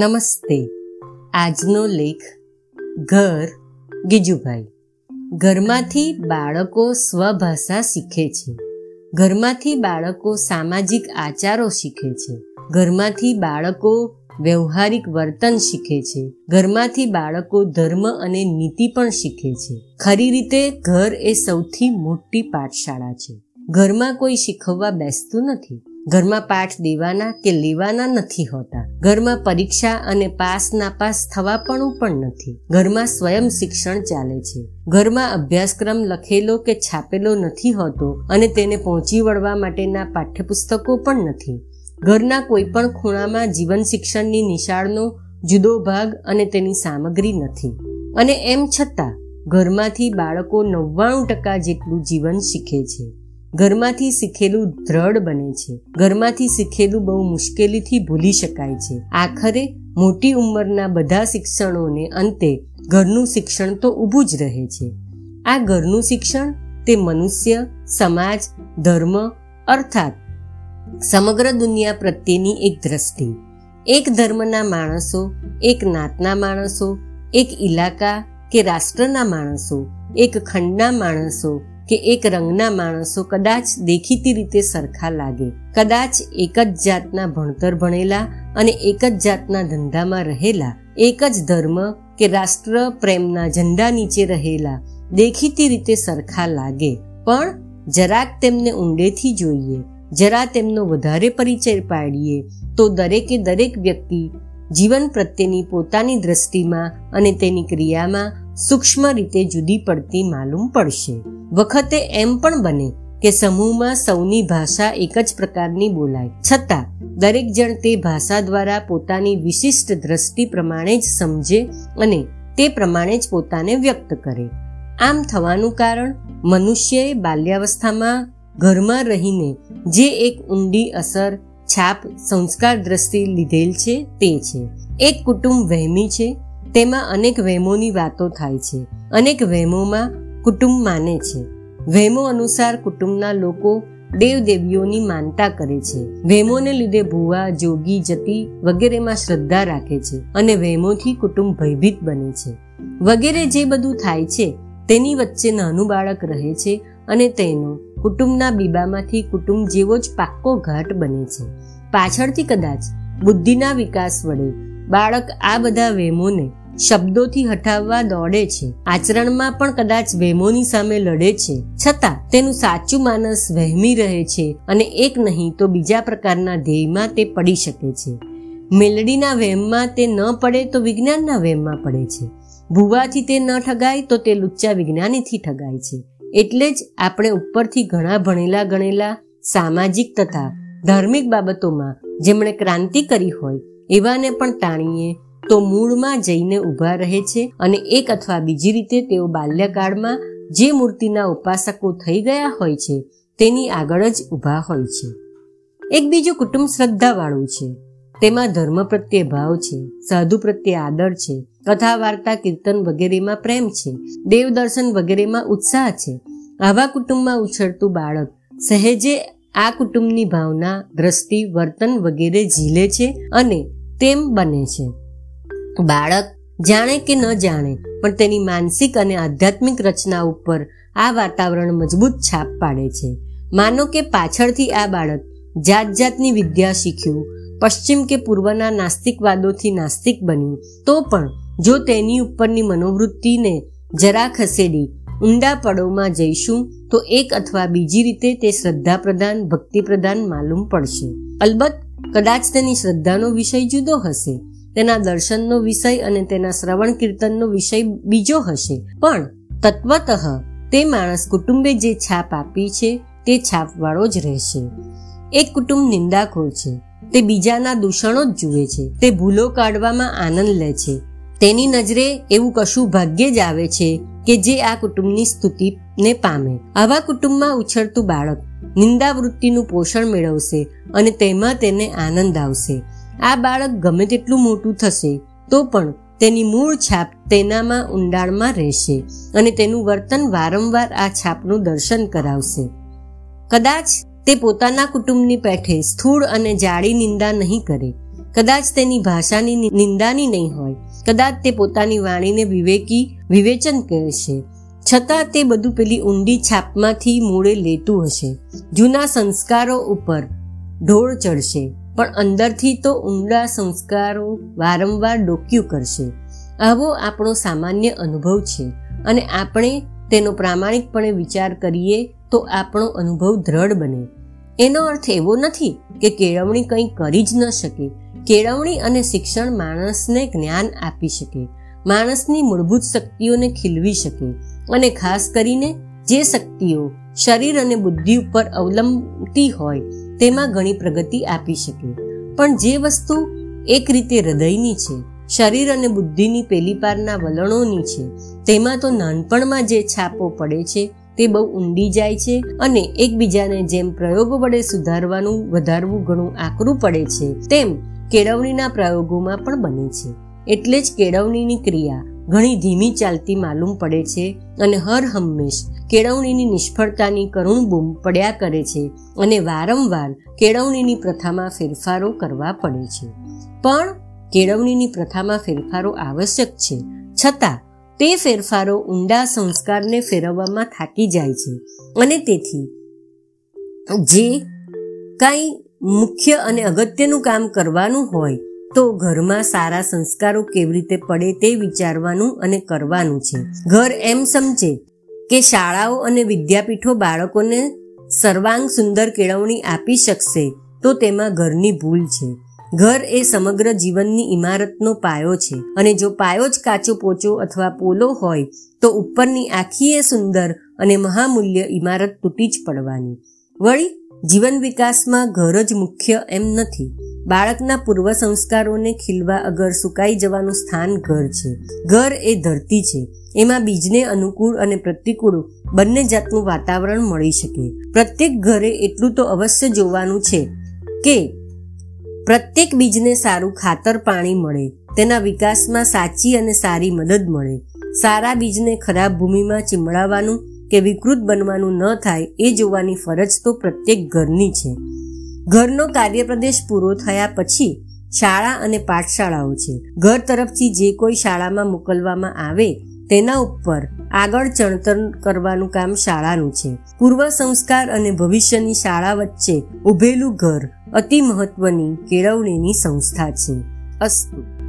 નમસ્તે. આજનો લેખ ઘર ગીજુભાઈ. ઘરમાંથી બાળકો સ્વભાષા શીખે છે. ઘરમાંથી બાળકો સામાજિક આચારો શીખે છે. ઘરમાંથી બાળકો વ્યવહારિક વર્તન શીખે છે. ઘરમાંથી બાળકો ધર્મ અને નીતિ પણ શીખે છે. ખરી રીતે ઘર એ સૌથી મોટી પાઠશાળા છે. ઘરમાં કોઈ શીખવવા બેસતું નથી. ઘરમાં પાઠ દેવાના કે લેવાના નથી હોતા. ઘરમાં પરીક્ષા અને પાસ નાપાસ થવા પણ પણ નથી. ઘરમાં સ્વયં શિક્ષણ ચાલે છે. ઘરમાં અભ્યાસક્રમ લખેલો કે છાપેલો નથી હોતો અને તેને પહોંચી વળવા માટેના પાઠ્યપુસ્તકો પણ નથી. ઘરના કોઈ પણ ખૂણામાં જીવન શિક્ષણની નિશાળનો જુદો ભાગ અને તેની સામગ્રી નથી. અને એમ છતાં, ઘરમાંથી બાળકો નવ્વાણું ટકા જેટલું જીવન શીખે છે. ઘરમાંથી શીખેલું દ્રઢ બને છે. ઘરમાંથી શીખેલું બહુ મુશ્કેલીથી ભૂલી શકાય છે. આખરે મોટી ઉંમરના બધા શિક્ષણોને અંતે ઘરનું શિક્ષણ તો ઊભું જ રહે છે. આ ઘરનું શિક્ષણ તે મનુષ્ય, સમાજ, ધર્મ, અર્થાત સમગ્ર દુનિયા પ્રત્યેની એક દ્રષ્ટિ. એક ધર્મના માણસો, એક નાતના માણસો, એક ઇલાકા કે રાષ્ટ્રના માણસો, એક ખંડના માણસો કે એક રંગના માણસો કદાચ દેખીતી રીતે સરખા લાગે. કદાચ એક જ જાતના ભણતર ભણેલા અને એક જ જાતના ધંધામાં રહેલા. એક જ ધર્મ કે રાષ્ટ્ર પ્રેમના ઝંડા નીચે રહેલા. દેખીતી રીતે સરખા લાગે. પણ જરાક તેમને ઊંડેથી જોઈએ. જરા તેમનો વધારે પરિચય પાડીએ તો દરેકે દરેક વ્યક્તિ જીવન પ્રત્યેની પોતાની દ્રષ્ટિમાં અને તેની ક્રિયામાં સૂક્ષ્મ રીતે જુદી પડતી માલુમ પડશે. વખતે એમ પણ બને કે સમૂહમાં સૌની ભાષા એક જ પ્રકારની બોલાય. છતાં, દરેક જણ તે ભાષા દ્વારા પોતાની વિશિષ્ટ દ્રષ્ટિ પ્રમાણે જ સમજે અને તે પ્રમાણે જ પોતાને વ્યક્ત કરે. આમ થવાનું કારણ, મનુષ્યએ બાલ્યાવસ્થામાં ઘરમાં રહીને જે એક ઊંડી અસર, છાપ, સંસ્કાર દ્રષ્ટિ લીધેલ છે તે છે. એક કુટુંબ વહેમી છે, તેમાં અનેક વહેમોની વાતો થાય છે. અનેક વહેમોમાં કુટુંબ માને છે. વહેમો અનુસાર કુટુંબના લોકો દેવ દેવીઓની માનતા કરે છે. વહેમોને લીધે ભુવા, જોગી, જતી વગેરેમાં શ્રદ્ધા રાખે છે અને વહેમોથી કુટુંબ ભયભીત બને છે. વગેરે જે બધું થાય છે, તેની વચ્ચે નાનું બાળક રહે છે અને તેનો કુટુંબના બીબામાંથી કુટુંબ જેવો જ પાક્કો ઘાટ બને છે. પાછળથી કદાચ બુદ્ધિના વિકાસ વડે બાળક આ બધા વેમોને શબ્દોથી હટાવવા દોડે છે. આચરણમાં પણ કદાચ વહેમોની સામે લડે છે. છતાં, તેનું સાચું માનસ વહેમી રહે છે અને એક નહીં તો બીજા પ્રકારના ધ્યેયમાં તે પડી શકે છે. મેલડીના વહેમમાં તે ન પડે તો વિજ્ઞાનના વહેમમાં પડે છે. ભૂવાથી તે ન ઠગાય તો તે લુચ્ચા વિજ્ઞાનીથી ઠગાય છે. એટલે જ આપણે ઉપરથી ઘણા ભણેલા ગણેલા, સામાજિક તથા ધાર્મિક બાબતોમાં જેમણે ક્રાંતિ કરી હોય, એવાને પણ તાણીએ તો મૂળમાં જઈને ઊભા રહે છે અને એક અથવા બીજી રીતે તેઓ બાલ્યકાળમાં જે મૂર્તિના ઉપાસકો થઈ ગયા હોય છે, તેની આગળ જ ઊભા હોય છે. એક બીજું કુટુંબ શ્રદ્ધાવાળું છે. તેમાં ધર્મ પ્રત્યે ભાવ છે, સાધુ પ્રત્યે આદર છે, કથા, વાર્તા, કીર્તન વગેરેમાં પ્રેમ છે, દેવ દર્શન વગેરેમાં ઉત્સાહ છે. આવા કુટુંબમાં ઉછળતું બાળક સહેજે આ કુટુંબની ભાવના, દ્રષ્ટિ, વર્તન વગેરે ઝીલે છે અને તેમ બને છે. બાળક જાણે કે ન જાણે, પણ તેની માનસિક અને આધ્યાત્મિક રચના ઉપર આ વાતાવરણ મજબૂત છાપ પાડે છે. માનો કે પાછળથી આ બાળક જાત જાતની વિદ્યા શીખ્યું, પશ્ચિમ કે પૂર્વના નાસ્તિકવાદોથી નાસ્તિક બન્યું, તો પણ જો તેની ઉપરની મનોવૃત્તિને જરા ખસેડી ઊંડા પડોમાં જઈશું, તો એક અથવા બીજી રીતે તે શ્રદ્ધા પ્રધાન ભક્તિ પ્રધાન માલુમ પડશે. અલબત્ત, કદાચ તેની શ્રદ્ધાનો વિષય જુદો હશે. તેના દર્શનનો વિષય અને તેના શ્રવણ કીર્તનનો વિષય બીજો હશે. પણ તત્વતઃ તે માણસ કુટુંબે જે છાપ આપી છે, તે છાપવાળો જ રહેશે. એક કુટુંબ નિંદાખોર છે. તે બીજાના દૂષણો જ જુએ છે. તે ભૂલો કાઢવામાં આનંદ લે છે. તેની નજરે એવું કશું ભાગ્ય જ આવે છે કે જે આ કુટુંબની સ્તુતિને પામે. આવા કુટુંબમાં ઉછળતું બાળક નિંદા વૃત્તિનું પોષણ મેળવશે અને તેમાં તેને આનંદ આવશે. આ બાળક ગમે તેટલું મોટું થશે, તો પણ તેની મૂળ છાપ તેનામાં ઊંડાણમાં રહેશે અને તેનું વર્તન વારંવાર આ છાપનું દર્શન કરાવશે. કદાચ તે પોતાના કુટુંબની પેઠે સ્થૂળ અને જાડી નિંદા નહીં કરે, કદાચ તેની ભાષાની નિંદાની નહીં હોય, કદાચ તે પોતાની વાણીને વિવેકી, વિવેચન કહેશે. છતાં તે બધું પેલી ઊંડી છાપમાંથી મૂળે લેતું હશે. જૂના સંસ્કારો ઉપર ઢોળ ચડશે. પણ અંદરથી તો ઊંડા સંસ્કારો વારંવાર ડોક્યું કરશે. આવો આપણો સામાન્ય અનુભવ છે અને આપણે તેનો પ્રામાણિકપણે વિચાર કરીએ તો આપણો અનુભવ દ્રઢ બને. એનો અર્થ એવો નથી કે કેળવણી કંઈ કરી જ ન શકે. કેળવણી અને શિક્ષણ માણસને જ્ઞાન આપી શકે. માણસની મૂળભૂત શક્તિઓને ખીલવી શકે અને ખાસ કરીને જે શક્તિઓ શરીર અને બુદ્ધિ ઉપર અવલંબતી હોય તેમાં ઘણી પ્રગતિ આપી શકે. પણ જે વસ્તુ એક રીતે હૃદયની છે, શરીર અને બુદ્ધિની પેલી પારના વલણોની છે, તેમાં તો નાનપણમાં જે છાપો પડે છે, તે બહુ ઊંડી જાય છે અને એકબીજાને જેમ પ્રયોગો વડે સુધારવાનું, વધારવું ઘણું આકરું પડે છે, તેમ કેળવણીના પ્રયોગોમાં પણ બને છે. એટલે જ કેળવણીની ક્રિયા ઘણી ધીમી ચાલતી માલુમ પડે છે અને હર હંમેશ કેળવણીની નિષ્ફળતાની કરુણ બૂમ પડ્યા કરે છે અને વારંવાર કેળવણીની પ્રથામાં ફેરફારો કરવા પડે છે. પણ કેળવણીની પ્રથામાં ફેરફારો આવશ્યક છે. છતાં, તે ફેરફારો ઊંડા સંસ્કારને ફેરવવામાં થાકી જાય છે અને તેથી જે કાંઈ મુખ્ય અને અગત્યનું કામ કરવાનું હોય તો ઘરમાં સારા સંસ્કારો કેવી રીતે પડે તે વિચારવાનું અને કરવાનું છે. ઘર એમ સમજે કે શાળાઓ અને વિદ્યાપીઠો બાળકોને સર્વાંગ સુંદર કેળવણી આપી શકશે તો તેમાં ઘરની ભૂલ છે. ઘર એ સમગ્ર જીવનની ઇમારતનો પાયો છે અને જો પાયો જ કાચો પોચો અથવા પોલો હોય તો ઉપરની આખી એ સુંદર અને મહામૂલ્ય ઇમારત તૂટી જ પડવાની. વળી જીવન વિકાસમાં ઘર જ મુખ્ય એમ નથી. બાળકના પૂર્વ સંસ્કારોને ખીલવા અગર સુકાઈ જવાનું સ્થાન ઘર છે. ઘર એ ધરતી છે. એમાં બીજને અનુકૂળ અને પ્રતિકૂળ બંને જાતનું વાતાવરણ મળી શકે. પ્રત્યેક ઘરે એટલું તો અવશ્ય જોવાનું છે કે પ્રત્યેક બીજને સારું ખાતર પાણી મળે. તેના વિકાસમાં સાચી અને સારી મદદ મળે. સારા બીજને ખરાબ ભૂમિમાં ચીમડાવવાનું કે વિકૃત બનવાનું ન થાય એ જોવાની ફરજ તો પ્રત્યેક ઘરની છે. ઘરનો કાર્યપ્રદેશ પૂરો થયા પછી શાળા અને પાઠશાળાઓ છે. ઘર તરફથી જે કોઈ શાળામાં મોકલવામાં આવે તેના ઉપર આગળ ચણતર કરવાનું કામ શાળાનું છે. પૂર્વ સંસ્કાર અને ભવિષ્યની શાળા વચ્ચે ઉભેલું ઘર અતિ મહત્વની કેળવણીની સંસ્થા છે. અસ્તુ.